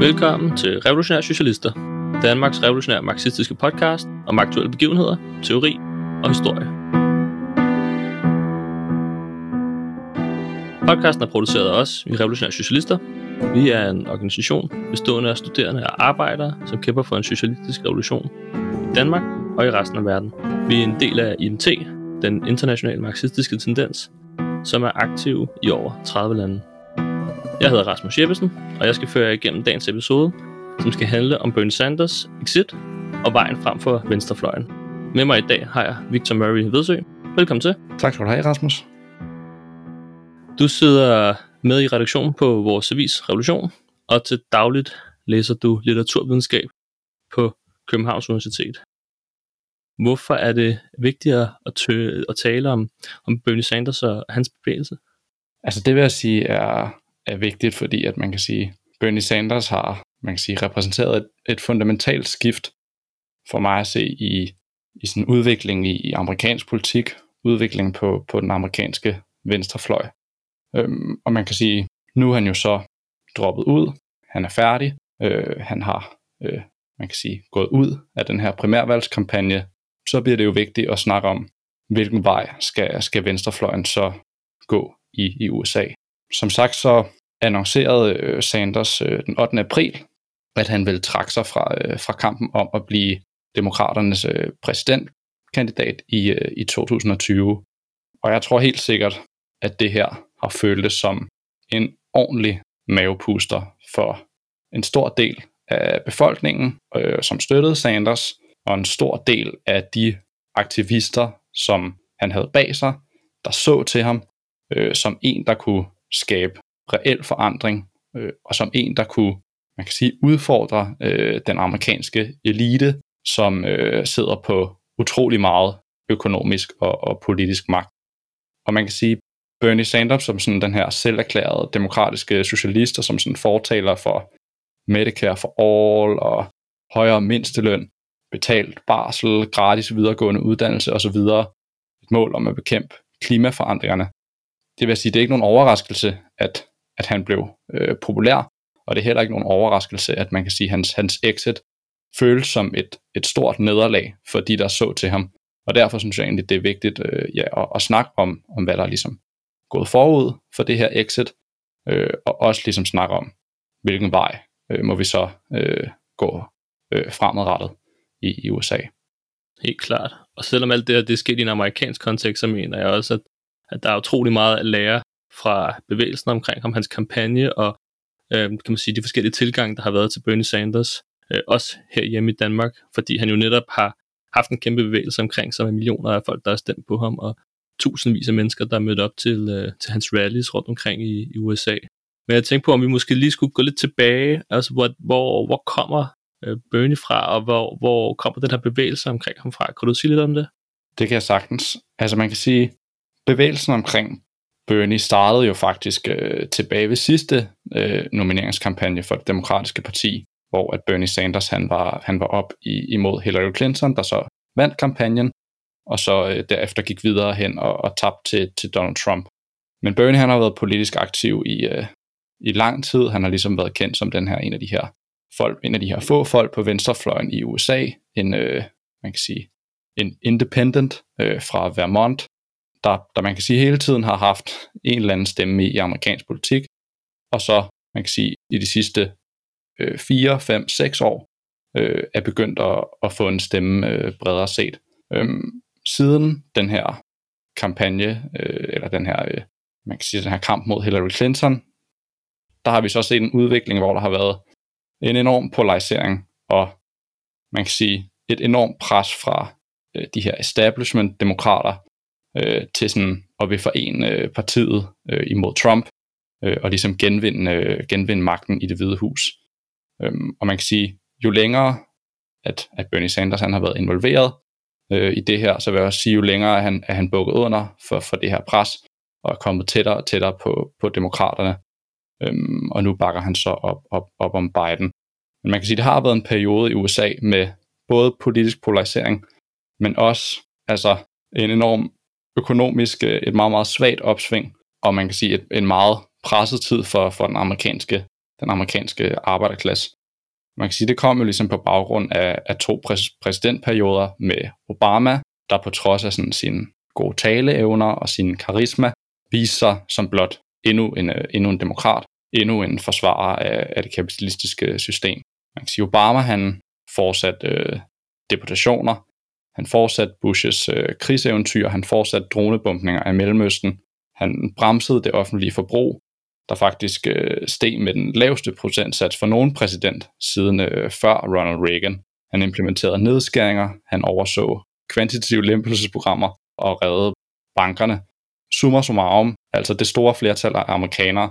Velkommen til Revolutionære Socialister, Danmarks revolutionære marxistiske podcast om aktuelle begivenheder, teori og historie. Podcasten er produceret af os i Revolutionære Socialister. Vi er en organisation bestående af studerende og arbejdere, som kæmper for en socialistisk revolution i Danmark og i resten af verden. Vi er en del af IMT, den internationale marxistiske tendens, som er aktiv i over 30 lande. Jeg hedder Rasmus Jeppesen, og jeg skal føre jer igennem dagens episode, som skal handle om Bernie Sanders exit og vejen frem for venstrefløjen. Med mig i dag har jeg Victor Murray Vedsø. Velkommen til. Tak skal du have, Rasmus. Du sidder med i redaktionen på vores avis Revolution, og til dagligt læser du litteraturvidenskab på Københavns Universitet. Hvorfor er det vigtigere at, tø- at tale om, om Bernie Sanders og hans bevægelse? Altså det vil jeg sige er, er vigtigt, fordi at man kan sige, Bernie Sanders har man kan sige, repræsenteret et, et fundamentalt skift for mig at se i, i sådan udvikling i, i amerikansk politik, udvikling på, på den amerikanske venstrefløj. Øhm, og man kan sige, nu er han jo så droppet ud, han er færdig, øh, han har, øh, man kan sige, gået ud af den her primærvalgskampagne, så bliver det jo vigtigt at snakke om, hvilken vej skal, skal venstrefløjen så gå i, i USA. Som sagt så annoncerede øh, Sanders øh, den 8. april, at han ville trække sig fra, øh, fra kampen om at blive demokraternes præsidentkandidat i, i 2020. Og jeg tror helt sikkert, at det her har føltes som en ordentlig mavepuster for en stor del af befolkningen, øh, som støttede Sanders, og en stor del af de aktivister, som han havde bag sig, der så til ham øh, som en, der kunne skabe reel forandring, øh, og som en, der kunne, man kan sige, udfordre øh, den amerikanske elite, som øh, sidder på utrolig meget økonomisk og, og politisk magt. Og man kan sige, Bernie Sanders som sådan den her selverklærede demokratiske socialist, og som sådan fortaler for Medicare for All og højere mindsteløn, betalt barsel, gratis videregående uddannelse osv. Et mål om at bekæmpe klimaforandringerne. Det vil sige, det er ikke nogen overraskelse, at, at han blev øh, populær, og det er heller ikke nogen overraskelse, at man kan sige, at hans, hans exit føles som et, et stort nederlag for de, der så til ham. Og derfor synes jeg egentlig, det er vigtigt øh, ja, at, at snakke om, om, hvad der er ligesom gået forud for det her exit, øh, og også ligesom snakke om, hvilken vej øh, må vi så øh, gå øh, fremadrettet i, i USA. Helt klart. Og selvom alt det her det er sket i en amerikansk kontekst, så mener jeg også, at, at der er utrolig meget at lære fra bevægelsen omkring ham, hans kampagne og øh, kan man sige, de forskellige tilgange, der har været til Bernie Sanders, øh, også her hjemme i Danmark, fordi han jo netop har haft en kæmpe bevægelse omkring sig med millioner af folk, der har stemt på ham, og tusindvis af mennesker, der er mødt op til, øh, til hans rallies rundt omkring i, i USA. Men jeg tænkte på, om vi måske lige skulle gå lidt tilbage, altså hvor, hvor, hvor kommer øh, Bernie fra, og hvor, hvor kommer den her bevægelse omkring ham fra? Kan du sige lidt om det? Det kan jeg sagtens. Altså man kan sige, bevægelsen omkring Bernie startede jo faktisk øh, tilbage ved sidste øh, nomineringskampagne for det demokratiske parti, hvor at Bernie Sanders han var, han var op i, imod Hillary Clinton, der så vandt kampagnen, og så øh, derefter gik videre hen og, og tabte til, til Donald Trump. Men Bernie han har været politisk aktiv i, øh, i lang tid. Han har ligesom været kendt som den her en af de her folk, en af de her få folk på venstrefløjen i USA, en, øh, man kan sige, en independent øh, fra Vermont, der, der man kan sige hele tiden har haft en eller anden stemme i, i amerikansk politik, og så man kan sige i de sidste øh, 4, 5, 6 år øh, er begyndt at, at få en stemme øh, bredere set. Øhm, siden den her kampagne, øh, eller den her, øh, man kan sige, den her kamp mod Hillary Clinton, der har vi så set en udvikling, hvor der har været en enorm polarisering, og man kan sige et enormt pres fra øh, de her establishment-demokrater øh, til sådan at vil forene øh, partiet øh, imod Trump, øh, og ligesom genvinde, øh, genvinde magten i det hvide hus. Øhm, og man kan sige, jo længere at, at Bernie Sanders han har været involveret øh, i det her, så vil jeg også sige, jo længere er han, er han bukket under for, for det her pres, og er kommet tættere og tættere på, på demokraterne, øhm, og nu bakker han så op, op, op om Biden. Men man kan sige, at det har været en periode i USA med både politisk polarisering, men også altså en enorm økonomisk, øh, et meget, meget svagt opsving, og man kan sige et, en meget presset tid for, for den amerikanske den amerikanske arbejderklasse. Man kan sige, det kom jo ligesom på baggrund af, af to præs- præsidentperioder med Obama, der på trods af sådan sine gode taleevner og sin karisma, viste sig som blot endnu en, øh, endnu en demokrat, endnu en forsvarer af, af det kapitalistiske system. Man kan sige, Obama han fortsatte øh, deportationer, han fortsatte Bushes øh, krigseventyr, han fortsatte dronebombninger af Mellemøsten, han bremsede det offentlige forbrug, der faktisk øh, steg med den laveste procentsats for nogen præsident siden øh, før Ronald Reagan. Han implementerede nedskæringer, han overså kvantitative lempelsesprogrammer og reddede bankerne. Summa summarum, altså det store flertal af amerikanere,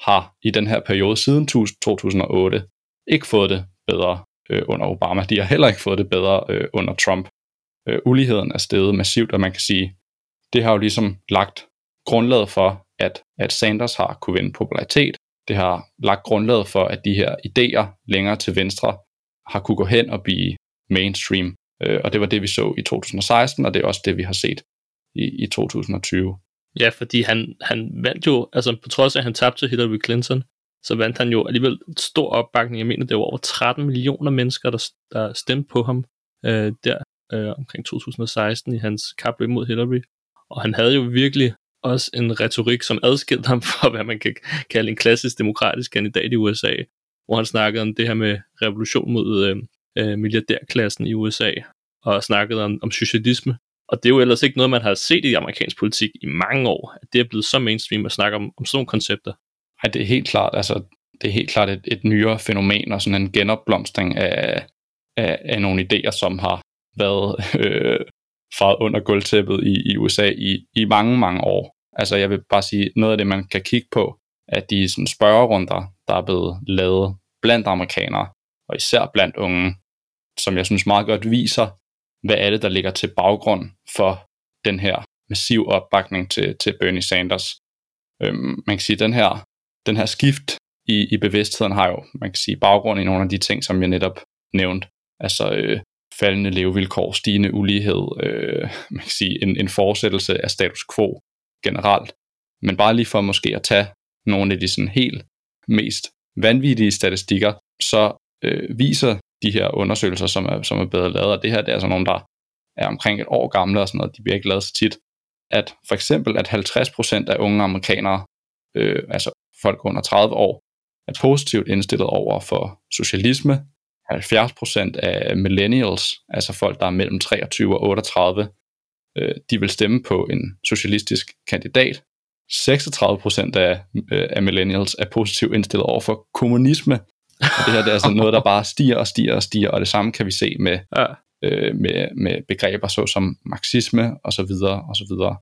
har i den her periode siden 2008 ikke fået det bedre øh, under Obama. De har heller ikke fået det bedre øh, under Trump. Øh, uligheden er steget massivt, og man kan sige, det har jo ligesom lagt grundlaget for, at, at Sanders har kunne vinde popularitet. Det har lagt grundlaget for, at de her idéer længere til venstre har kunne gå hen og blive mainstream. Øh, og det var det, vi så i 2016, og det er også det, vi har set i, i 2020. Ja, fordi han, han vandt jo, altså på trods af, at han tabte til Hillary Clinton, så vandt han jo alligevel stor opbakning. Jeg mener, det var over 13 millioner mennesker, der, der stemte på ham øh, der øh, omkring 2016 i hans kapløb mod Hillary. Og han havde jo virkelig også en retorik, som adskilte ham fra, hvad man kan kalde en klassisk demokratisk kandidat i USA, hvor han snakkede om det her med revolution mod øh, øh, milliardærklassen i USA, og snakkede om, om socialisme. Og det er jo ellers ikke noget, man har set i amerikansk politik i mange år, at det er blevet så mainstream at snakke om, om sådan nogle koncepter. Nej, det er helt klart, altså, det er helt klart et, et nyere fænomen, og sådan en genopblomstring af, af, af nogle idéer, som har været øh, faret under gulvtæppet i, i USA i, i mange, mange år. Altså jeg vil bare sige, noget af det, man kan kigge på, at de sådan spørgerunder, der er blevet lavet blandt amerikanere, og især blandt unge, som jeg synes meget godt viser, hvad er det, der ligger til baggrund for den her massiv opbakning til, til Bernie Sanders. Øhm, man kan sige, at den her, den her skift i, i bevidstheden har jo, man kan sige, baggrund i nogle af de ting, som jeg netop nævnte. Altså øh, faldende levevilkår, stigende ulighed, øh, man kan sige, en, en fortsættelse af status quo generelt. Men bare lige for måske at tage nogle af de sådan helt mest vanvittige statistikker, så øh, viser de her undersøgelser, som er, som er bedre lavet, og det her det er altså nogle, der er omkring et år gamle og sådan noget, de bliver ikke lavet så tit, at for eksempel at 50% af unge amerikanere, øh, altså folk under 30 år, er positivt indstillet over for socialisme. 70% af millennials, altså folk, der er mellem 23 og 38, øh, de vil stemme på en socialistisk kandidat. 36% af, øh, af millennials er positivt indstillet over for kommunisme. Og det her det er altså noget, der bare stiger og stiger og stiger, og det samme kan vi se med, ja. øh, med, med begreber såsom marxisme og så videre og så videre.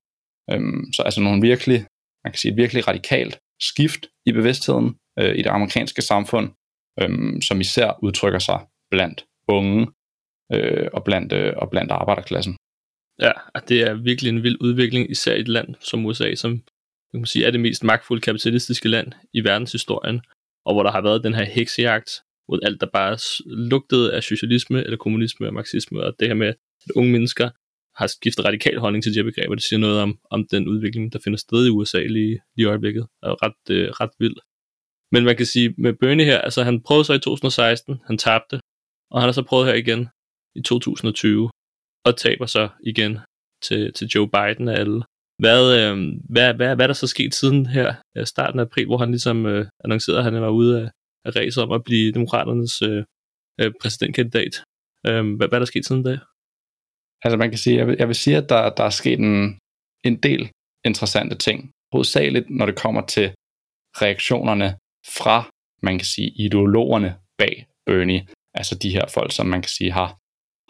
Øhm, så altså nogle virkelig, man kan sige et virkelig radikalt skift i bevidstheden øh, i det amerikanske samfund, øhm, som især udtrykker sig blandt unge øh, og, blandt, øh, og blandt arbejderklassen. Ja, og det er virkelig en vild udvikling, især i et land som USA, som man kan sige, er det mest magtfulde kapitalistiske land i verdenshistorien, og hvor der har været den her heksejagt mod alt, der bare lugtede af socialisme eller kommunisme og marxisme, og det her med, at unge mennesker har skiftet radikal holdning til de her begreber. Det siger noget om, om den udvikling, der finder sted i USA lige, lige i øjeblikket, er ret, øh, ret vild. Men man kan sige, med Bernie her, altså han prøvede så i 2016, han tabte, og han har så prøvet her igen i 2020, og taber så igen til, til Joe Biden og alle. Hvad, øh, hvad, hvad, hvad er der så sket siden her øh, starten af april, hvor han ligesom øh, annoncerede, at han var ude af, af race om at blive demokraternes øh, øh, præsidentkandidat? Øh, hvad, hvad er der sket siden da? Altså man kan sige, jeg vil, jeg vil sige, at der, der er sket en, en del interessante ting. Hovedsageligt, når det kommer til reaktionerne fra, man kan sige, ideologerne bag Bernie. Altså de her folk, som man kan sige har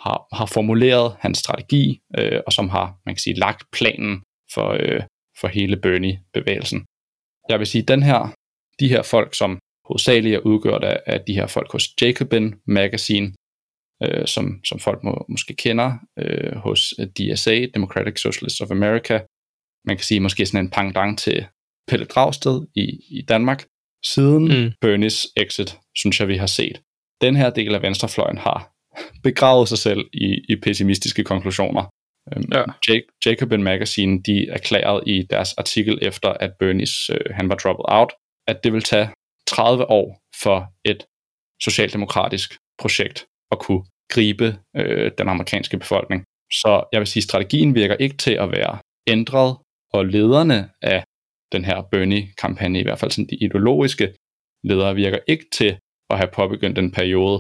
har, har formuleret hans strategi, øh, og som har, man kan sige, lagt planen for, øh, for hele Bernie-bevægelsen. Jeg vil sige, den her, de her folk, som hovedsageligt er udgjort af, af de her folk hos Jacobin Magazine, øh, som, som folk må, måske kender, øh, hos øh, DSA, Democratic Socialists of America. Man kan sige måske sådan en pangdang til Pelle Dragsted i, i Danmark. Siden mm. Bernies exit, synes jeg, vi har set. Den her del af venstrefløjen har begravet sig selv i, i pessimistiske konklusioner. Øhm, ja. Jake, Jacobin Magazine, de erklærede i deres artikel efter, at Bernies øh, han var droppet out, at det vil tage 30 år for et socialdemokratisk projekt at kunne gribe øh, den amerikanske befolkning. Så jeg vil sige, at strategien virker ikke til at være ændret, og lederne af den her Bernie-kampagne, i hvert fald sådan de ideologiske ledere, virker ikke til at have påbegyndt en periode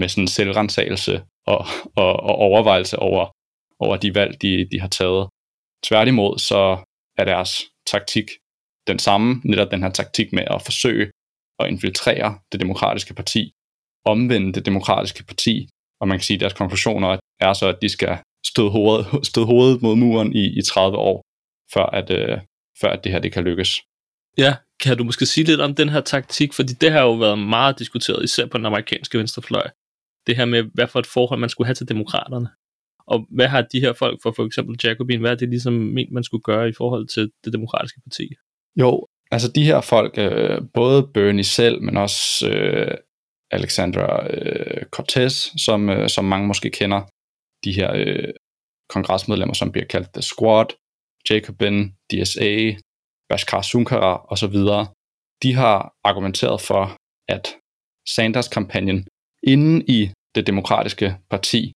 med sådan selvrensagelse og, og, og overvejelse over, over de valg, de, de har taget. Tværtimod så er deres taktik den samme, netop den her taktik med at forsøge at infiltrere det demokratiske parti, omvende det demokratiske parti, og man kan sige, at deres konklusioner er så, at de skal støde hovedet, støde hovedet mod muren i, i 30 år, før at, øh, før at det her det kan lykkes. Ja, kan du måske sige lidt om den her taktik, fordi det har jo været meget diskuteret, især på den amerikanske venstrefløj. Det her med, hvad for et forhold man skulle have til demokraterne. Og hvad har de her folk, for for eksempel Jacobin, hvad er det ligesom ment, man skulle gøre i forhold til det demokratiske parti? Jo, altså de her folk, øh, både Bernie selv, men også øh, Alexandra øh, Cortez, som, øh, som mange måske kender, de her øh, kongresmedlemmer, som bliver kaldt The Squad, Jacobin, DSA, Bashkar Sunkara osv., de har argumenteret for, at Sanders-kampagnen inden i det demokratiske parti,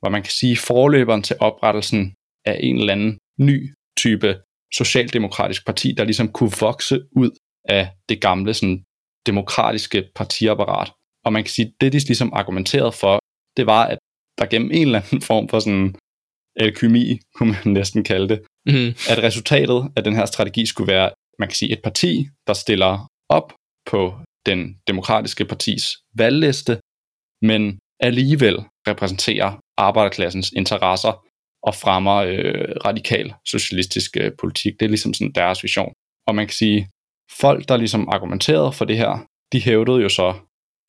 hvor man kan sige forløberen til oprettelsen af en eller anden ny type socialdemokratisk parti, der ligesom kunne vokse ud af det gamle sådan, demokratiske partiapparat. Og man kan sige, det de ligesom argumenterede for, det var, at der gennem en eller anden form for sådan alkymi, kunne man næsten kalde det, mm. at resultatet af den her strategi skulle være, man kan sige, et parti, der stiller op på den demokratiske partis valgliste, men alligevel repræsenterer arbejderklassens interesser og fremmer øh, radikal socialistisk øh, politik. Det er ligesom sådan deres vision. Og man kan sige, folk, der ligesom argumenterede for det her, de hævdede jo så,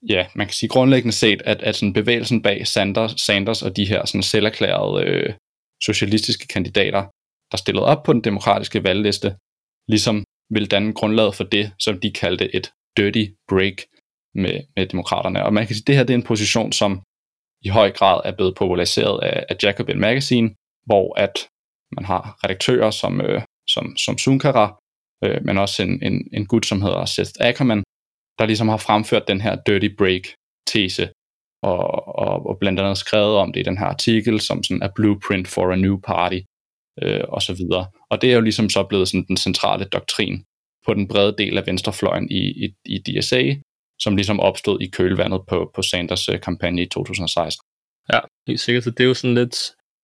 ja, man kan sige grundlæggende set, at, at sådan bevægelsen bag Sanders, Sanders og de her sådan selverklærede øh, socialistiske kandidater, der stillede op på den demokratiske valgliste, ligesom ville danne grundlaget for det, som de kaldte et dirty break med, med demokraterne. Og man kan sige, at det her det er en position, som i høj grad er blevet populariseret af, af Jacobin Magazine, hvor at man har redaktører som, øh, som, som Sunkara, øh, men også en, en, en gut, som hedder Seth Ackerman, der ligesom har fremført den her dirty break-tese, og, og, og blandt andet skrevet om det i den her artikel, som sådan er blueprint for a new party, øh, og så videre. Og det er jo ligesom så blevet sådan den centrale doktrin på den brede del af venstrefløjen i, i, i DSA, som ligesom opstod i kølvandet på, på Sanders øh, kampagne i 2016. Ja, helt sikkert. Så det er jo sådan lidt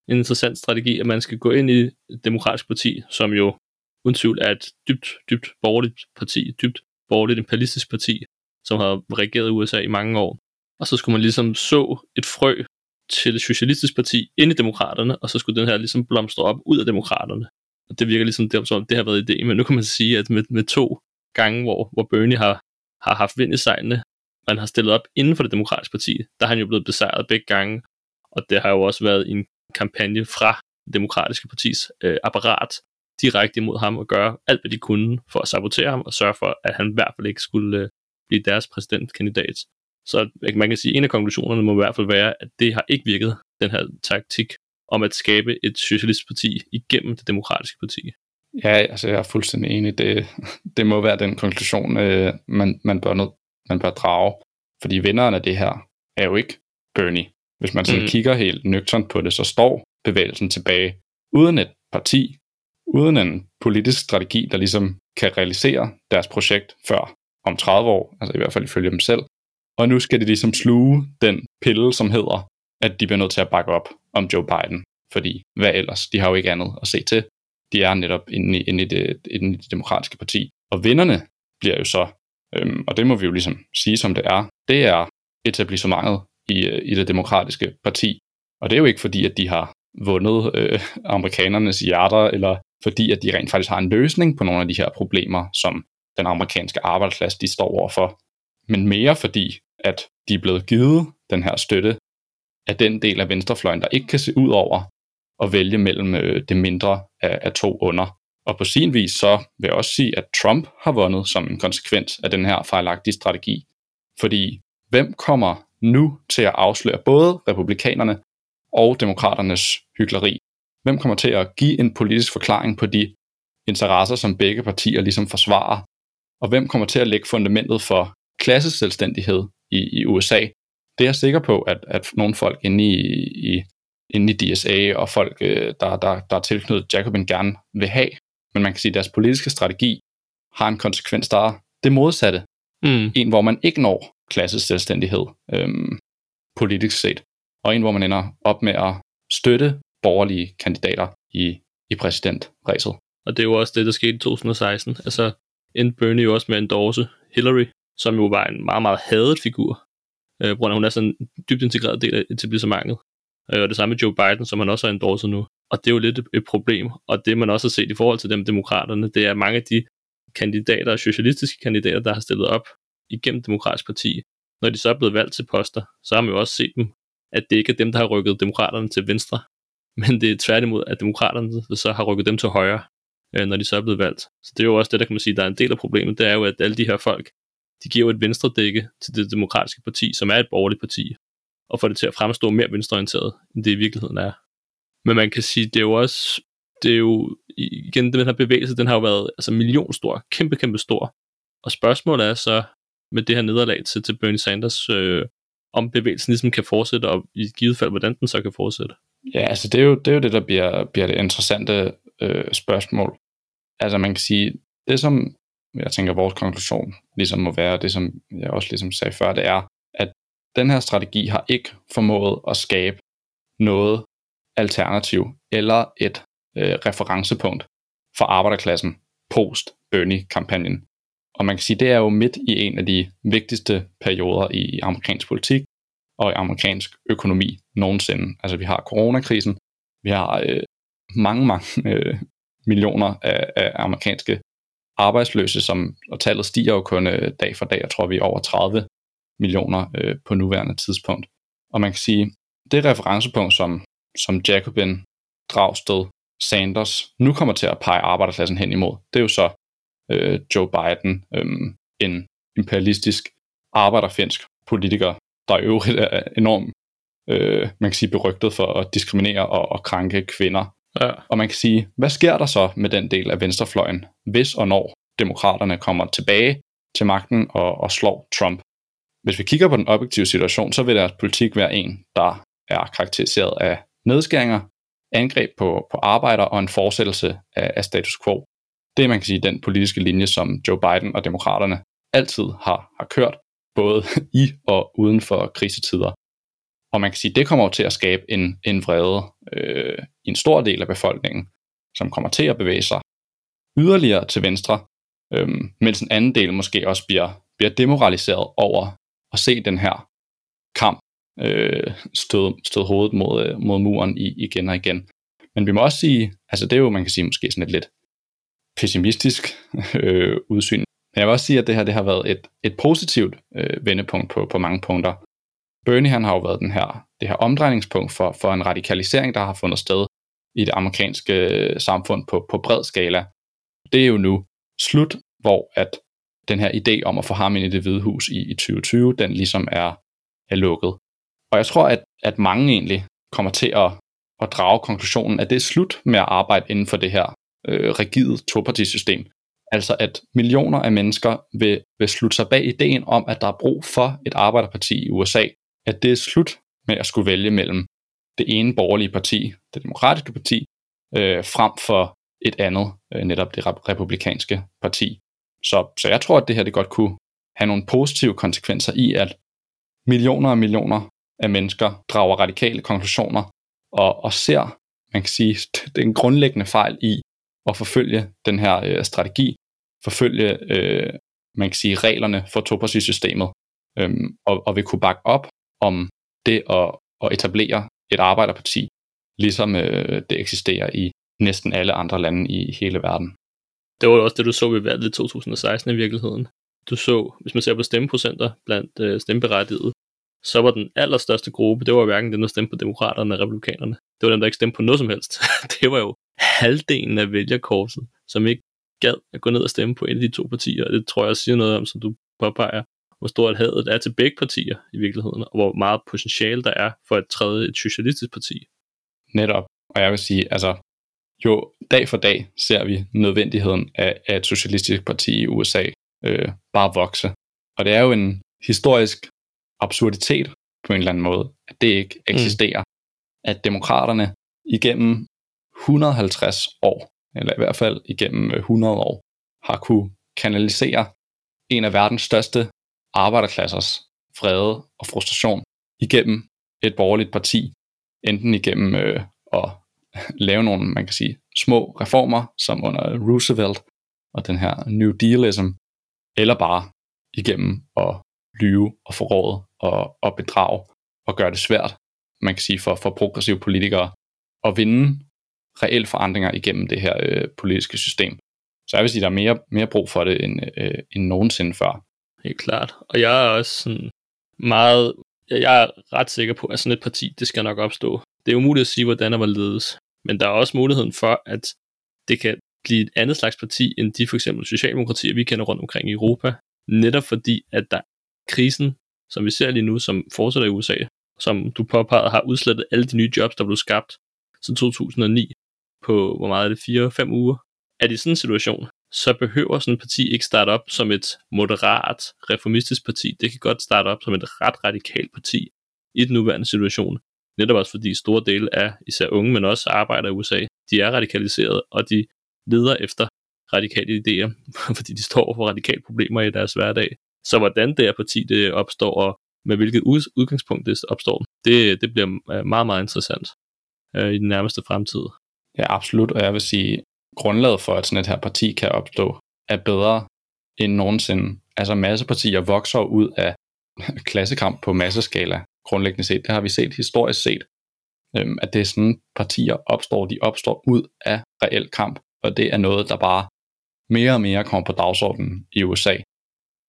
en interessant strategi, at man skal gå ind i et demokratisk parti, som jo uden tvivl er et dybt, dybt borgerligt parti, et dybt borgerligt imperialistisk parti, som har regeret USA i mange år. Og så skulle man ligesom så et frø til det socialistisk parti ind i demokraterne, og så skulle den her ligesom blomstre op ud af demokraterne. Og det virker ligesom det, som det har været idé, men nu kan man sige, at med, med to gange, hvor, hvor Bernie har, har haft vind i sejlene, man har stillet op inden for det demokratiske parti, der har han jo blevet besejret begge gange, og det har jo også været en kampagne fra det demokratiske partis øh, apparat direkte imod ham og gøre alt, hvad de kunne for at sabotere ham og sørge for, at han i hvert fald ikke skulle øh, blive deres præsidentkandidat. Så man kan sige, at en af konklusionerne må i hvert fald være, at det har ikke virket, den her taktik om at skabe et socialistisk parti igennem det demokratiske parti. Ja, altså jeg er fuldstændig enig. Det, det må være den konklusion, øh, man, man, bør nød, man bør drage. Fordi vinderne af det her er jo ikke Bernie. Hvis man sådan mm. kigger helt nøgternt på det, så står bevægelsen tilbage uden et parti, uden en politisk strategi, der ligesom kan realisere deres projekt før om 30 år, altså i hvert fald ifølge dem selv. Og nu skal de ligesom sluge den pille, som hedder, at de bliver nødt til at bakke op om Joe Biden. Fordi hvad ellers? De har jo ikke andet at se til. De er netop inde i, inde i, det, inde i det demokratiske parti. Og vinderne bliver jo så, øhm, og det må vi jo ligesom sige som det er, det er etablissementet i, øh, i det demokratiske parti. Og det er jo ikke fordi, at de har vundet øh, amerikanernes hjerter, eller fordi, at de rent faktisk har en løsning på nogle af de her problemer, som den amerikanske arbejdsklasse de står overfor. Men mere fordi, at de er blevet givet den her støtte af den del af venstrefløjen, der ikke kan se ud over at vælge mellem øh, det mindre af, af to under. Og på sin vis så vil jeg også sige, at Trump har vundet som en konsekvens af den her fejlagtige strategi. Fordi hvem kommer nu til at afsløre både republikanerne og demokraternes hykleri? Hvem kommer til at give en politisk forklaring på de interesser, som begge partier ligesom forsvarer og hvem kommer til at lægge fundamentet for klasseselvstændighed i, i USA. Det er jeg sikker på, at, at nogle folk inde i, i, inde i DSA og folk, øh, der, der, der er tilknyttet Jacobin, gerne vil have. Men man kan sige, at deres politiske strategi har en konsekvens, der er det modsatte. Mm. En, hvor man ikke når klasseselvstændighed øhm, politisk set, og en, hvor man ender op med at støtte borgerlige kandidater i, i præsidentræset. Og det er jo også det, der skete i 2016. Altså endte Bernie jo også med at endorse Hillary, som jo var en meget, meget hadet figur, øh, på hun er sådan en dybt integreret del af etablissementet. Øh, og det samme med Joe Biden, som han også har endorset nu. Og det er jo lidt et, et problem. Og det man også har set i forhold til dem demokraterne, det er mange af de kandidater, socialistiske kandidater, der har stillet op igennem demokratisk parti, når de så er blevet valgt til poster, så har man jo også set dem, at det ikke er dem, der har rykket demokraterne til venstre, men det er tværtimod, at demokraterne så har rykket dem til højre, øh, når de så er blevet valgt. Så det er jo også det, der kan man sige, der er en del af problemet, det er jo, at alle de her folk, de giver jo et venstre dække til det demokratiske parti, som er et borgerligt parti, og får det til at fremstå mere venstreorienteret, end det i virkeligheden er. Men man kan sige, det er jo også, det er jo, igen, den her bevægelse, den har jo været altså millionstor, kæmpe, kæmpe stor. Og spørgsmålet er så, med det her nederlag til, til Bernie Sanders, øh, om bevægelsen ligesom kan fortsætte, og i givet fald, hvordan den så kan fortsætte. Ja, altså det er jo det, er jo det der bliver, bliver det interessante øh, spørgsmål. Altså man kan sige, det som jeg tænker, vores konklusion ligesom må være, det som jeg også ligesom sagde før, det er, at den her strategi har ikke formået at skabe noget alternativ eller et øh, referencepunkt for arbejderklassen post Bernie-kampagnen. Og man kan sige, det er jo midt i en af de vigtigste perioder i amerikansk politik og i amerikansk økonomi nogensinde. Altså vi har coronakrisen, vi har øh, mange, mange øh, millioner af, af amerikanske arbejdsløse, som, og tallet stiger jo kun øh, dag for dag. Jeg tror, vi er over 30 millioner øh, på nuværende tidspunkt. Og man kan sige, det referencepunkt, som, som Jacobin, Dragsted, Sanders nu kommer til at pege arbejderklassen hen imod, det er jo så øh, Joe Biden, øh, en imperialistisk arbejderfinsk politiker, der i øvrigt er enormt øh, man kan sige, berygtet for at diskriminere og, og krænke kvinder. Ja. Og man kan sige, hvad sker der så med den del af venstrefløjen, hvis og når demokraterne kommer tilbage til magten og, og slår Trump? Hvis vi kigger på den objektive situation, så vil deres politik være en, der er karakteriseret af nedskæringer, angreb på, på arbejder og en fortsættelse af, af status quo. Det er, man kan sige, den politiske linje, som Joe Biden og demokraterne altid har, har kørt, både i og uden for krisetider. Og man kan sige, det kommer til at skabe en, en vrede øh, i en stor del af befolkningen, som kommer til at bevæge sig yderligere til venstre, øh, mens en anden del måske også bliver, bliver demoraliseret over at se den her kamp øh, stød, stød hovedet mod, øh, mod muren i, igen og igen. Men vi må også sige, altså det er jo, man kan sige måske sådan et lidt pessimistisk øh, udsyn. Men jeg vil også sige, at det her det har været et, et positivt øh, vendepunkt på, på mange punkter. Bernie han har jo været den her, det her omdrejningspunkt for, for en radikalisering, der har fundet sted i det amerikanske øh, samfund på, på bred skala. Det er jo nu slut, hvor at den her idé om at få ham ind i det hvide hus i, i 2020, den ligesom er, er lukket. Og jeg tror, at, at mange egentlig kommer til at, at drage konklusionen, at det er slut med at arbejde inden for det her øh, rigide topartisystem. Altså at millioner af mennesker vil, vil slutte sig bag ideen om, at der er brug for et arbejderparti i USA, at det er slut med at skulle vælge mellem det ene borgerlige parti, det demokratiske parti, øh, frem for et andet, øh, netop det republikanske parti. Så, så jeg tror, at det her det godt kunne have nogle positive konsekvenser i, at millioner og millioner af mennesker drager radikale konklusioner og, og ser, man kan sige, det grundlæggende fejl i at forfølge den her øh, strategi, forfølge, øh, man kan sige, reglerne for topartisystemet, øh, og, og vil kunne bakke op om det at, at etablere et arbejderparti, ligesom øh, det eksisterer i næsten alle andre lande i hele verden. Det var jo også det, du så ved valget i 2016 i virkeligheden. Du så, hvis man ser på stemmeprocenter blandt øh, stemmeberettigede, så var den allerstørste gruppe, det var hverken dem, der stemte på demokraterne og republikanerne. Det var dem, der ikke stemte på noget som helst. det var jo halvdelen af vælgerkorset, som ikke gad at gå ned og stemme på en af de to partier, og det tror jeg siger noget om, som du påpeger, hvor stort hadet er til begge partier i virkeligheden, og hvor meget potentiale der er for at træde et socialistisk parti. Netop, og jeg vil sige, altså, jo dag for dag ser vi nødvendigheden af, af et socialistisk parti i USA øh, bare vokse. Og det er jo en historisk absurditet på en eller anden måde, at det ikke eksisterer. Mm. At demokraterne igennem 150 år, eller i hvert fald igennem 100 år, har kunne kanalisere en af verdens største arbejderklassers vrede og frustration igennem et borgerligt parti, enten igennem øh, at lave nogle, man kan sige, små reformer, som under Roosevelt og den her New Dealism, eller bare igennem at lyve og forråde og, og bedrage og gøre det svært, man kan sige, for, for progressive politikere at vinde reelle forandringer igennem det her øh, politiske system. Så jeg vil sige, at der er mere, mere brug for det end, øh, end nogensinde før. Helt klart. Og jeg er også sådan meget, jeg er ret sikker på, at sådan et parti, det skal nok opstå. Det er umuligt at sige, hvordan der var ledes. Men der er også muligheden for, at det kan blive et andet slags parti, end de for eksempel socialdemokratier, vi kender rundt omkring i Europa. Netop fordi, at der krisen, som vi ser lige nu, som fortsætter i USA, som du påpegede, har udslettet alle de nye jobs, der blev skabt siden 2009 på, hvor meget er det, 4-5 uger. Er det sådan en situation, så behøver sådan et parti ikke starte op som et moderat, reformistisk parti. Det kan godt starte op som et ret radikalt parti i den nuværende situation. Netop også fordi store dele af især unge, men også arbejdere i USA, de er radikaliseret, og de leder efter radikale idéer, fordi de står for radikale problemer i deres hverdag. Så hvordan det her parti det opstår, og med hvilket udgangspunkt det opstår, det, det bliver meget, meget interessant øh, i den nærmeste fremtid. Ja, absolut, og jeg vil sige, grundlaget for, at sådan et her parti kan opstå, er bedre end nogensinde. Altså massepartier vokser ud af klassekamp på masseskala, grundlæggende set. Det har vi set historisk set, øhm, at det er sådan, partier opstår, de opstår ud af reel kamp, og det er noget, der bare mere og mere kommer på dagsordenen i USA.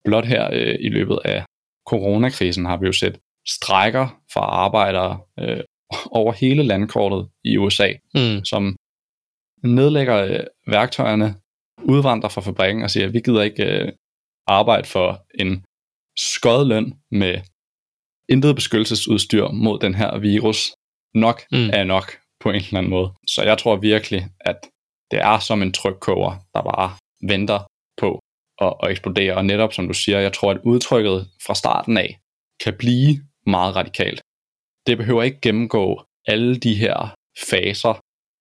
Blot her øh, i løbet af coronakrisen har vi jo set strækker fra arbejdere øh, over hele landkortet i USA, mm. som nedlægger øh, værktøjerne, udvandrer fra fabrikken og siger, at vi gider ikke øh, arbejde for en skød løn med intet beskyttelsesudstyr mod den her virus. Nok mm. er nok på en eller anden måde. Så jeg tror virkelig, at det er som en trykkoger, der bare venter på at, at eksplodere. Og netop som du siger, jeg tror, at udtrykket fra starten af kan blive meget radikalt. Det behøver ikke gennemgå alle de her faser,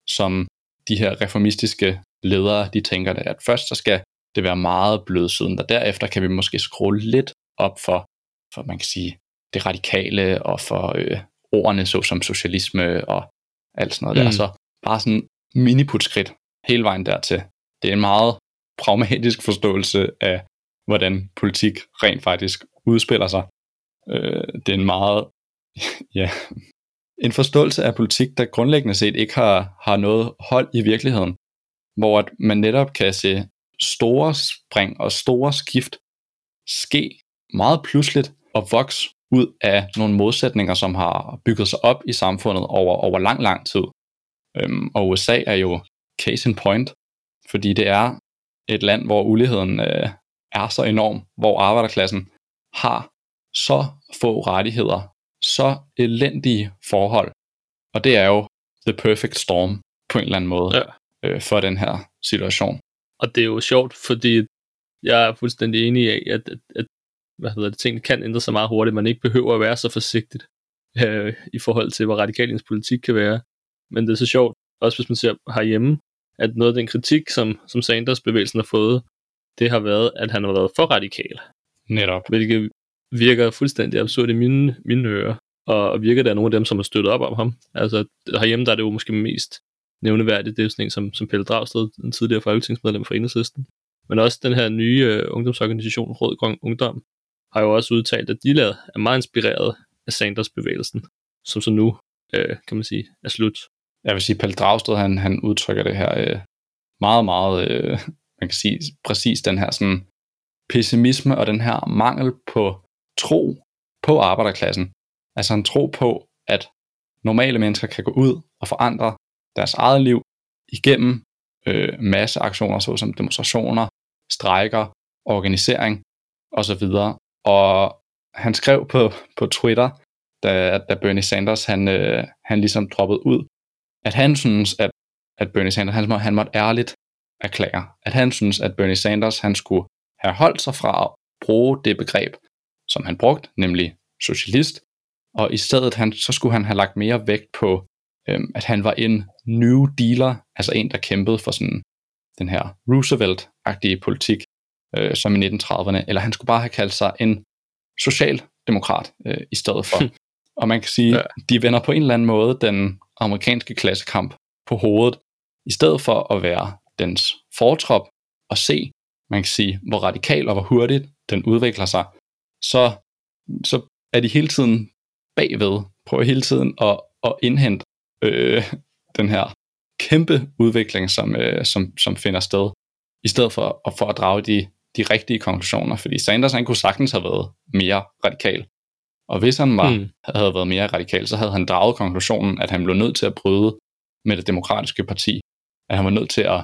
som de her reformistiske ledere, de tænker det, at først så skal det være meget blødsiden, og derefter kan vi måske skrue lidt op for, for man kan sige, det radikale og for øh, ordene såsom socialisme og alt sådan noget mm. der. Så bare sådan miniputskridt hele vejen dertil. Det er en meget pragmatisk forståelse af, hvordan politik rent faktisk udspiller sig. Øh, det er en meget, ja, en forståelse af politik, der grundlæggende set ikke har, har noget hold i virkeligheden, hvor at man netop kan se store spring og store skift ske meget pludseligt og vokse ud af nogle modsætninger, som har bygget sig op i samfundet over, over lang, lang tid. Øhm, og USA er jo case in point, fordi det er et land, hvor uligheden øh, er så enorm, hvor arbejderklassen har så få rettigheder, så elendige forhold. Og det er jo the perfect storm på en eller anden måde ja. øh, for den her situation. Og det er jo sjovt, fordi jeg er fuldstændig enig i, at, at, at hvad hedder det, tingene kan ændre sig meget hurtigt. Man ikke behøver at være så forsigtigt øh, i forhold til, hvor radikal ens politik kan være. Men det er så sjovt, også hvis man ser herhjemme, at noget af den kritik, som, som Sanders-bevægelsen har fået, det har været, at han har været for radikal. Netop. Hvilket virker fuldstændig absurd i mine, mine ører, og virker der nogle af dem, som har støttet op om ham. Altså herhjemme, der er det jo måske mest nævneværdigt, det er sådan en som, som Pelle Dragsted, den tidligere folketingsmedlem for Enhedslisten. Men også den her nye uh, ungdomsorganisation, Rød Grøn Ungdom, har jo også udtalt, at de er meget inspireret af Sanders-bevægelsen, som så nu, uh, kan man sige, er slut. Jeg vil sige, Pelle Dragsted, han, han udtrykker det her uh, meget, meget, uh, man kan sige, præcis den her sådan pessimisme og den her mangel på tro på arbejderklassen. Altså en tro på, at normale mennesker kan gå ud og forandre deres eget liv igennem øh, masseaktioner, såsom demonstrationer, strejker, organisering osv. Og han skrev på, på Twitter, da, da Bernie Sanders han, øh, han ligesom droppede ud, at han synes, at, at Bernie Sanders han, han måtte ærligt erklære, at han synes, at Bernie Sanders han skulle have holdt sig fra at bruge det begreb, som han brugte, nemlig socialist, og i stedet han, så skulle han have lagt mere vægt på, øhm, at han var en new dealer, altså en, der kæmpede for sådan den her Roosevelt-agtige politik, øh, som i 1930'erne, eller han skulle bare have kaldt sig en socialdemokrat øh, i stedet for. og man kan sige, ja. de vender på en eller anden måde den amerikanske klassekamp på hovedet, i stedet for at være dens fortrop og se, man kan sige, hvor radikal og hvor hurtigt den udvikler sig, så, så er de hele tiden bagved, prøver hele tiden at, at indhente øh, den her kæmpe udvikling, som, øh, som, som finder sted, i stedet for, at, for at drage de, de rigtige konklusioner, fordi Sanders han kunne sagtens have været mere radikal. Og hvis han var, mm. havde været mere radikal, så havde han draget konklusionen, at han blev nødt til at bryde med det demokratiske parti. At han var nødt til at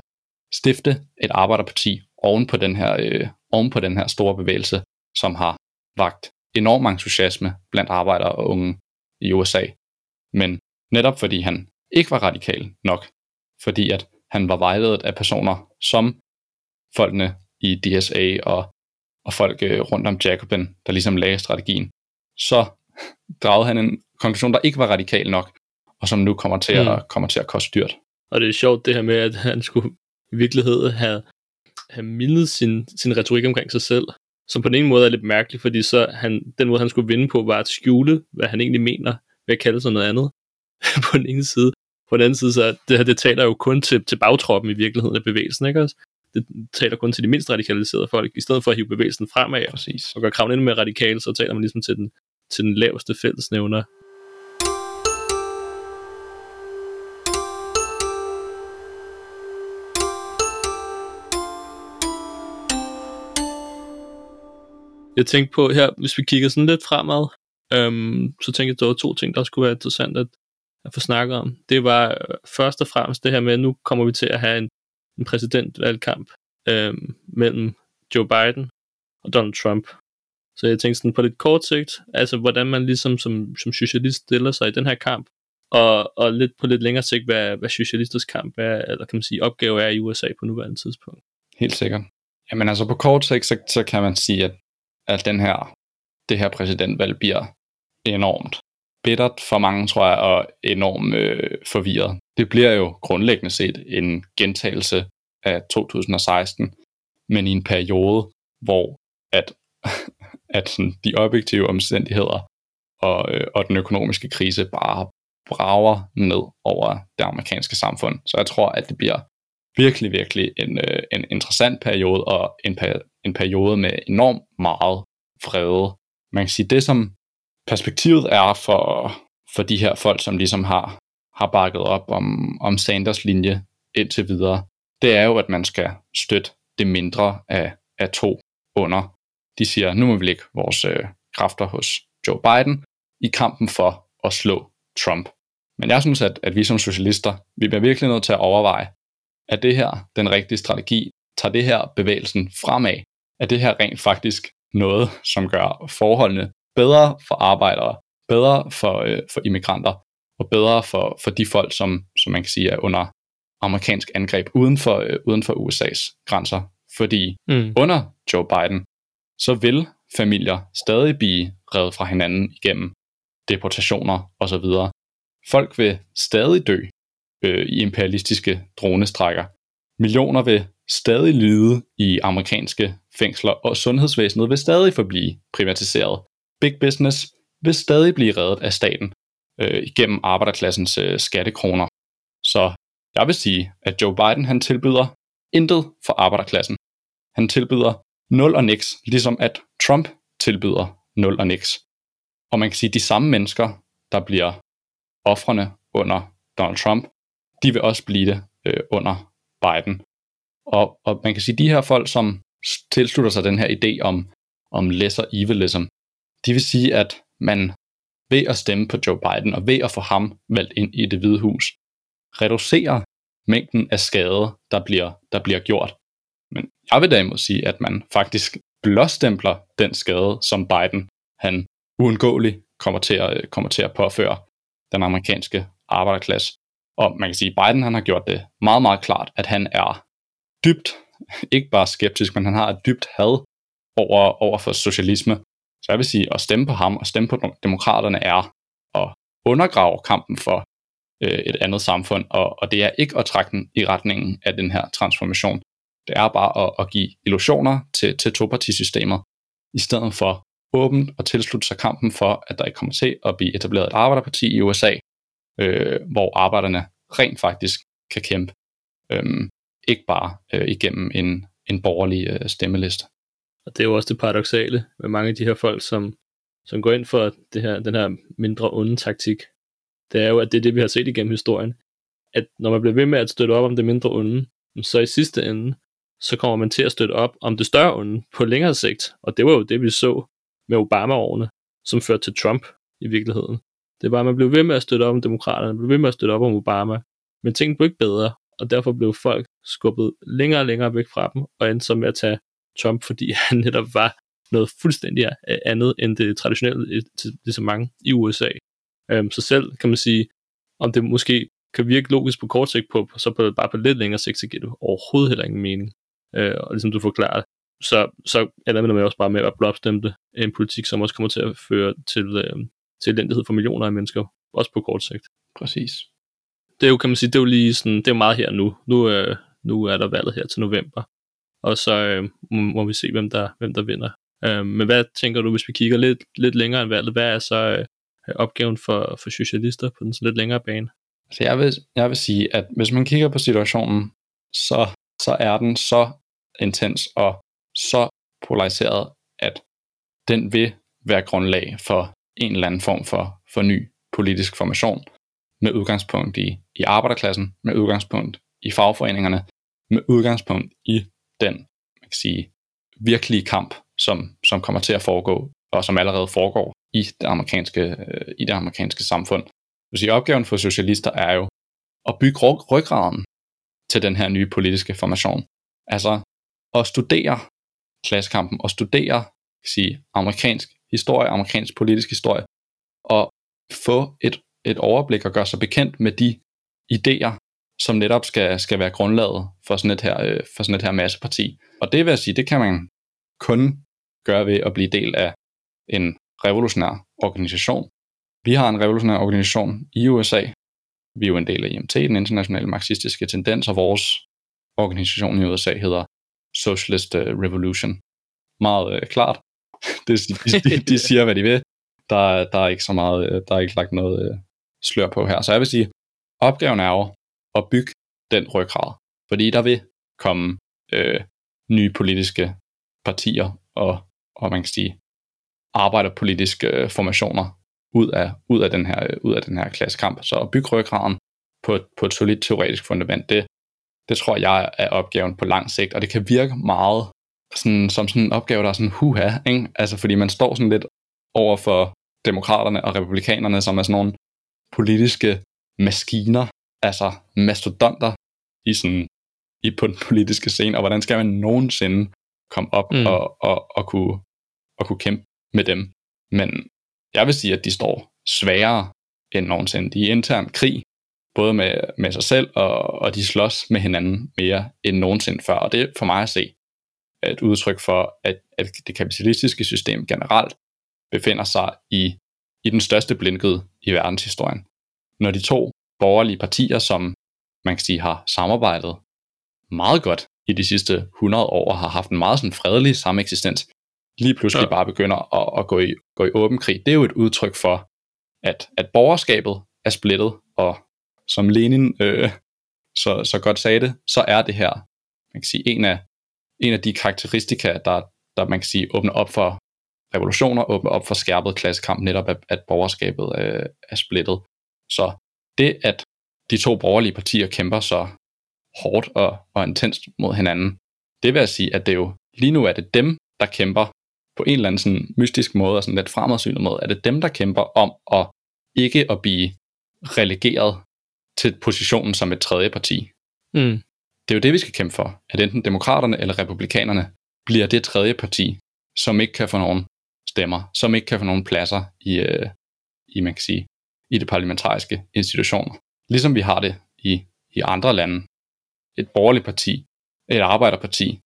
stifte et arbejderparti oven på den her, øh, oven på den her store bevægelse, som har vagt enorm entusiasme blandt arbejdere og unge i USA. Men netop fordi han ikke var radikal nok, fordi at han var vejledet af personer som folkene i DSA og, og folk øh, rundt om Jacobin, der ligesom lagde strategien, så dragede han en konklusion, der ikke var radikal nok, og som nu kommer til, mm. at, kommer til at koste dyrt. Og det er sjovt det her med, at han skulle i virkeligheden have, have mindet sin, sin retorik omkring sig selv, som på den ene måde er lidt mærkelig, fordi så han, den måde, han skulle vinde på, var at skjule, hvad han egentlig mener, ved at kalde sig noget andet på den ene side. På den anden side, så det her, det taler jo kun til, til bagtroppen i virkeligheden af bevægelsen, ikke også? Det taler kun til de mindst radikaliserede folk. I stedet for at hive bevægelsen fremad Præcis. og gøre kraven endnu mere radikal, så taler man ligesom til den, til den laveste fællesnævner. Jeg tænkte på her, hvis vi kigger sådan lidt fremad, øhm, så tænkte jeg, at der var to ting, der skulle være interessant at, at få snakket om. Det var øh, først og fremmest det her med, at nu kommer vi til at have en, en præsidentvalgkamp øhm, mellem Joe Biden og Donald Trump. Så jeg tænkte sådan på lidt kort sigt, altså hvordan man ligesom som, som socialist stiller sig i den her kamp, og, og lidt på lidt længere sigt, hvad, hvad socialisters kamp er, eller kan man sige, opgave er i USA på nuværende tidspunkt. Helt sikkert. Jamen altså på kort sigt, så, så kan man sige, at at den her, det her præsidentvalg bliver enormt bittert for mange, tror jeg, og enormt øh, forvirret. Det bliver jo grundlæggende set en gentagelse af 2016, men i en periode, hvor at, at sådan, de objektive omstændigheder og, øh, og den økonomiske krise bare brager ned over det amerikanske samfund. Så jeg tror, at det bliver virkelig, virkelig en, øh, en interessant periode, og en, en periode med enormt meget fred. Man kan sige, det som perspektivet er for, for de her folk, som ligesom har, har bakket op om, om Sanders linje indtil videre, det er jo, at man skal støtte det mindre af, af to under. De siger, nu må vi lægge vores øh, kræfter hos Joe Biden i kampen for at slå Trump. Men jeg synes, at, at vi som socialister, vi bliver virkelig nødt til at overveje, er det her den rigtige strategi? Tager det her bevægelsen fremad? Er det her rent faktisk noget, som gør forholdene bedre for arbejdere, bedre for, øh, for immigranter, og bedre for, for de folk, som, som man kan sige er under amerikansk angreb uden for, øh, uden for USA's grænser. Fordi mm. under Joe Biden, så vil familier stadig blive revet fra hinanden igennem deportationer osv. Folk vil stadig dø øh, i imperialistiske dronestrækker. Millioner vil stadig lide i amerikanske fængsler, og sundhedsvæsenet vil stadig forblive privatiseret. Big business vil stadig blive reddet af staten øh, igennem arbejderklassens øh, skattekroner. Så jeg vil sige, at Joe Biden han tilbyder intet for arbejderklassen. Han tilbyder nul og niks, ligesom at Trump tilbyder nul og niks. Og man kan sige, at de samme mennesker, der bliver offrene under Donald Trump, de vil også blive det øh, under Biden. Og, og man kan sige, at de her folk, som tilslutter sig den her idé om, om lesser evilism, de vil sige, at man ved at stemme på Joe Biden og ved at få ham valgt ind i det hvide hus, reducerer mængden af skade, der bliver, der bliver gjort. Men jeg vil derimod sige, at man faktisk blåstempler den skade, som Biden han uundgåeligt kommer til at, kommer til at påføre den amerikanske arbejderklasse. Og man kan sige, at Biden han har gjort det meget, meget klart, at han er dybt, ikke bare skeptisk, men han har et dybt had over, over for socialisme. Så jeg vil sige, at stemme på ham og stemme på demokraterne er at undergrave kampen for øh, et andet samfund, og, og det er ikke at trække den i retningen af den her transformation. Det er bare at, at give illusioner til, til topartisystemet, i stedet for åbent at tilslutte sig kampen for, at der ikke kommer til at blive etableret et arbejderparti i USA, øh, hvor arbejderne rent faktisk kan kæmpe, øh, ikke bare øh, igennem en, en borgerlig øh, stemmeliste. Og det er jo også det paradoxale med mange af de her folk, som, som går ind for det her, den her mindre onde taktik. Det er jo, at det er det, vi har set igennem historien. At når man bliver ved med at støtte op om det mindre onde, så i sidste ende, så kommer man til at støtte op om det større onde på længere sigt. Og det var jo det, vi så med Obama-årene, som førte til Trump i virkeligheden. Det er bare, at man blev ved med at støtte op om demokraterne, man blev ved med at støtte op om Obama, men tingene blev ikke bedre, og derfor blev folk skubbet længere og længere væk fra dem, og endte så med at tage Trump, fordi han netop var noget fuldstændig andet end det traditionelle til så mange i USA. Øhm, så selv kan man sige, om det måske kan virke logisk på kort sigt på, så på, bare på lidt længere sigt, så giver det overhovedet heller ingen mening. Øh, og ligesom du forklarer, så, så ender man også bare med at blåbstemme en politik, som også kommer til at føre til, øh, til elendighed for millioner af mennesker, også på kort sigt. Præcis. Det er jo, kan man sige, det er jo lige sådan, det er jo meget her nu. Nu, øh, nu er der valget her til november, og så øh, må vi se, hvem der, hvem der vinder. Øh, men hvad tænker du, hvis vi kigger lidt, lidt længere end valget, hvad er så øh, opgaven for, for socialister på den så lidt længere bane? Så jeg vil, jeg vil sige, at hvis man kigger på situationen, så, så er den så intens og så polariseret, at den vil være grundlag for en eller anden form for, for ny politisk formation, med udgangspunkt i, i arbejderklassen, med udgangspunkt i fagforeningerne, med udgangspunkt i den man kan sige, virkelige kamp, som, som kommer til at foregå, og som allerede foregår i det amerikanske, øh, i det amerikanske samfund. vil sige, opgaven for socialister er jo at bygge ryggraden til den her nye politiske formation. Altså at studere klassekampen og studere kan sige, amerikansk historie, amerikansk politisk historie, og få et, et overblik og gøre sig bekendt med de idéer, som netop skal, skal være grundlaget for sådan, et her, øh, for sådan et her masseparti. Og det vil jeg sige, det kan man kun gøre ved at blive del af en revolutionær organisation. Vi har en revolutionær organisation i USA. Vi er jo en del af IMT, den internationale marxistiske tendens, og vores organisation i USA hedder Socialist øh, Revolution. Meget øh, klart. Det, de, de siger, hvad de vil. Der, der er ikke så meget, øh, der er ikke lagt noget øh, slør på her. Så jeg vil sige, opgaven er jo at bygge den ryggrad. Fordi der vil komme øh, nye politiske partier og, og man kan sige, arbejderpolitiske øh, formationer ud af, ud af, den her, ud af den her klassekamp. Så at bygge ryggraden på, på et solidt teoretisk fundament, det, det tror jeg er opgaven på lang sigt, og det kan virke meget sådan, som sådan en opgave, der er sådan huha, ikke? Altså fordi man står sådan lidt over for demokraterne og republikanerne, som er sådan nogle politiske maskiner, altså mastodonter i sådan, i på den politiske scene, og hvordan skal man nogensinde komme op mm. og, og, og, kunne, og kunne kæmpe med dem. Men jeg vil sige, at de står sværere end nogensinde. De er i intern krig, både med, med sig selv, og, og de slås med hinanden mere end nogensinde før. Og det er for mig at se et udtryk for, at, at det kapitalistiske system generelt befinder sig i, i den største blindged i verdenshistorien. Når de to borgerlige partier, som man kan sige har samarbejdet meget godt i de sidste 100 år, har haft en meget sådan fredelig sameksistens, lige pludselig ja. bare begynder at, at gå, i, gå i åben krig. Det er jo et udtryk for, at, at borgerskabet er splittet, og som Lenin øh, så, så godt sagde det, så er det her man kan sige, en, af, en af de karakteristika, der, der man kan sige åbner op for revolutioner, åbner op for skærpet klassekamp, netop at, at borgerskabet øh, er splittet. Så det, at de to borgerlige partier kæmper så hårdt og, og intenst mod hinanden, det vil jeg sige, at det jo lige nu er det dem, der kæmper på en eller anden sådan mystisk måde, og sådan lidt fremadsynet måde, er det dem, der kæmper om at ikke at blive relegeret til positionen som et tredje parti. Mm. Det er jo det, vi skal kæmpe for, at enten demokraterne eller republikanerne bliver det tredje parti, som ikke kan få nogen stemmer, som ikke kan få nogen pladser i, øh, i man kan sige, i det parlamentariske institutioner. Ligesom vi har det i, i andre lande. Et borgerligt parti, et arbejderparti,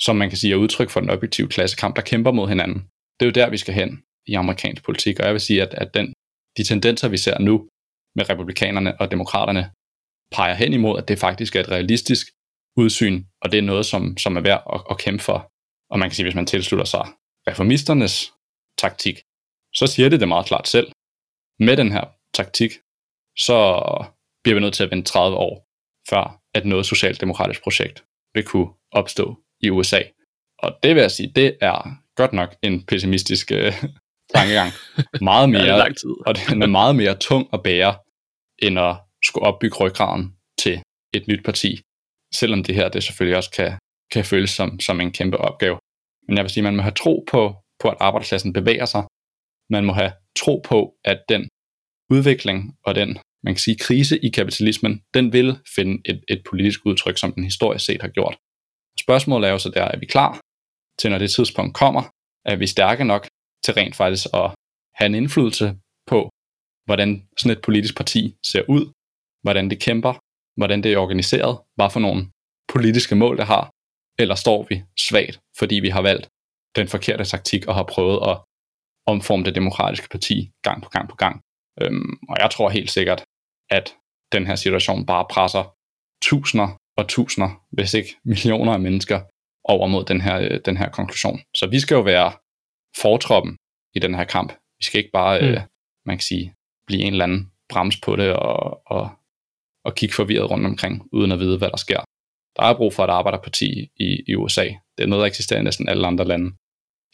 som man kan sige er udtryk for den objektive klassekamp, der kæmper mod hinanden. Det er jo der, vi skal hen i amerikansk politik, og jeg vil sige, at, at den, de tendenser, vi ser nu med republikanerne og demokraterne, peger hen imod, at det faktisk er et realistisk udsyn, og det er noget, som, som er værd at, at kæmpe for. Og man kan sige, hvis man tilslutter sig reformisternes taktik, så siger det det meget klart selv. Med den her taktik, så bliver vi nødt til at vente 30 år, før at noget socialdemokratisk projekt vil kunne opstå i USA. Og det vil jeg sige, det er godt nok en pessimistisk øh, tankegang. Meget mere, ja, lang tid. og den er meget mere tung at bære, end at skulle opbygge ryggraden til et nyt parti. Selvom det her det selvfølgelig også kan, kan føles som, som en kæmpe opgave. Men jeg vil sige, man må have tro på, på, at arbejderklassen bevæger sig. Man må have tro på, at den udvikling og den man kan sige, krise i kapitalismen, den vil finde et, et politisk udtryk, som den historisk set har gjort. Spørgsmålet er jo så der, er vi klar til, når det tidspunkt kommer, er vi stærke nok til rent faktisk at have en indflydelse på, hvordan sådan et politisk parti ser ud, hvordan det kæmper, hvordan det er organiseret, hvad for nogle politiske mål det har, eller står vi svagt, fordi vi har valgt den forkerte taktik og har prøvet at omforme det demokratiske parti gang på gang på gang. Øhm, og jeg tror helt sikkert, at den her situation bare presser tusinder og tusinder, hvis ikke millioner af mennesker over mod den her, øh, den her konklusion. Så vi skal jo være fortroppen i den her kamp. Vi skal ikke bare, mm. øh, man kan sige, blive en eller anden brems på det og, og, og kigge forvirret rundt omkring, uden at vide, hvad der sker. Der er brug for et arbejderparti i, i USA. Det er noget, der eksisterer i næsten alle andre lande.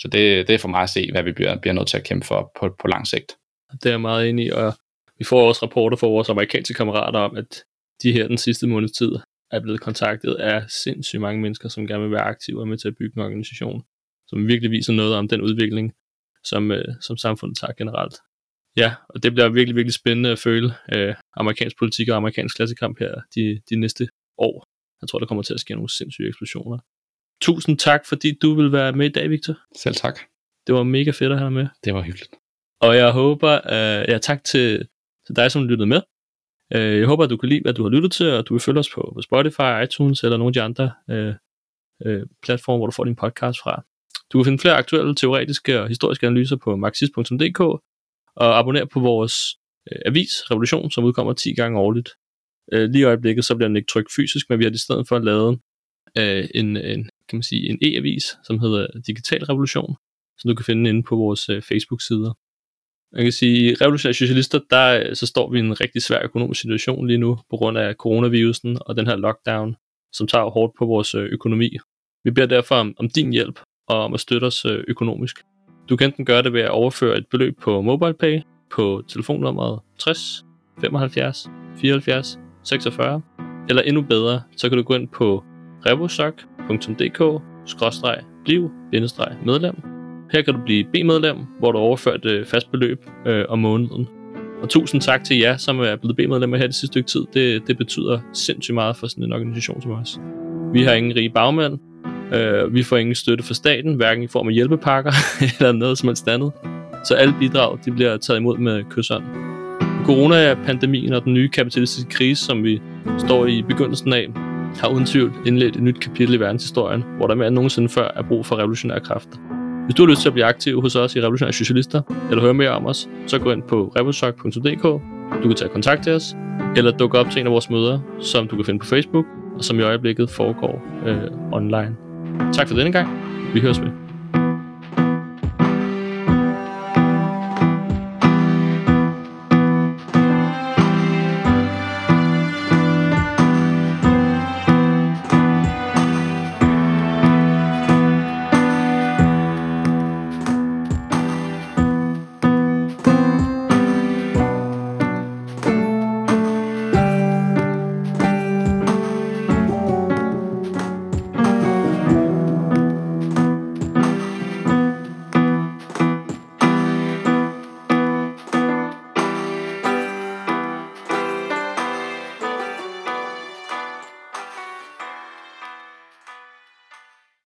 Så det, det er for mig at se, hvad vi bliver, bliver nødt til at kæmpe for på, på lang sigt. Det er jeg meget enig i, og vi får også rapporter fra vores amerikanske kammerater om, at de her den sidste måneds tid er blevet kontaktet af sindssygt mange mennesker, som gerne vil være aktive og med til at bygge en organisation, som virkelig viser noget om den udvikling, som, øh, som samfundet tager generelt. Ja, og det bliver virkelig, virkelig spændende at føle øh, amerikansk politik og amerikansk klassekamp her de, de næste år. Jeg tror, der kommer til at ske nogle sindssyge eksplosioner. Tusind tak, fordi du vil være med i dag, Victor. Selv tak. Det var mega fedt at have med. Det var hyggeligt. Og jeg håber, øh, ja tak til, til dig, som lyttede med. Øh, jeg håber, at du kan lide, hvad du har lyttet til, og du vil følge os på, på Spotify, iTunes eller nogle af de andre øh, øh, platforme, hvor du får din podcast fra. Du kan finde flere aktuelle teoretiske og historiske analyser på marxist.dk og abonner på vores øh, avis, Revolution, som udkommer 10 gange årligt. Øh, lige i øjeblikket, så bliver den ikke trykt fysisk, men vi har i stedet for lavet øh, en, en, kan man sige, en e-avis, som hedder Digital Revolution, som du kan finde inde på vores øh, Facebook-sider. Man kan sige, Revolutionære Socialister, der øh, så står vi i en rigtig svær økonomisk situation lige nu, på grund af coronavirusen og den her lockdown, som tager hårdt på vores øh, økonomi. Vi beder derfor om, om din hjælp og om at støtte os øh, økonomisk. Du kan enten gøre det ved at overføre et beløb på MobilePay på telefonnummeret 60 75 74 46, eller endnu bedre, så kan du gå ind på revosok.dk-bliv-medlem. her kan du blive B-medlem, hvor du overfører et øh, fast beløb øh, om måneden. Og tusind tak til jer, som er blevet B-medlemmer her det sidste stykke tid. Det, det betyder sindssygt meget for sådan en organisation som os. Vi har ingen rige bagmænd. Øh, vi får ingen støtte fra staten, hverken i form af hjælpepakker eller noget som helst andet. Så alle bidrag de bliver taget imod med kysshånd. Corona-pandemien og den nye kapitalistiske krise, som vi står i begyndelsen af, har uden tvivl indledt et nyt kapitel i verdenshistorien, hvor der mere end nogensinde før er brug for revolutionære kræfter. Hvis du har lyst til at blive aktiv hos os i Revolutionære Socialister, eller høre mere om os, så gå ind på revolutionært.dk. Du kan tage kontakt til os, eller dukke op til en af vores møder, som du kan finde på Facebook, og som i øjeblikket foregår øh, online. Tak for denne gang. Vi høres med.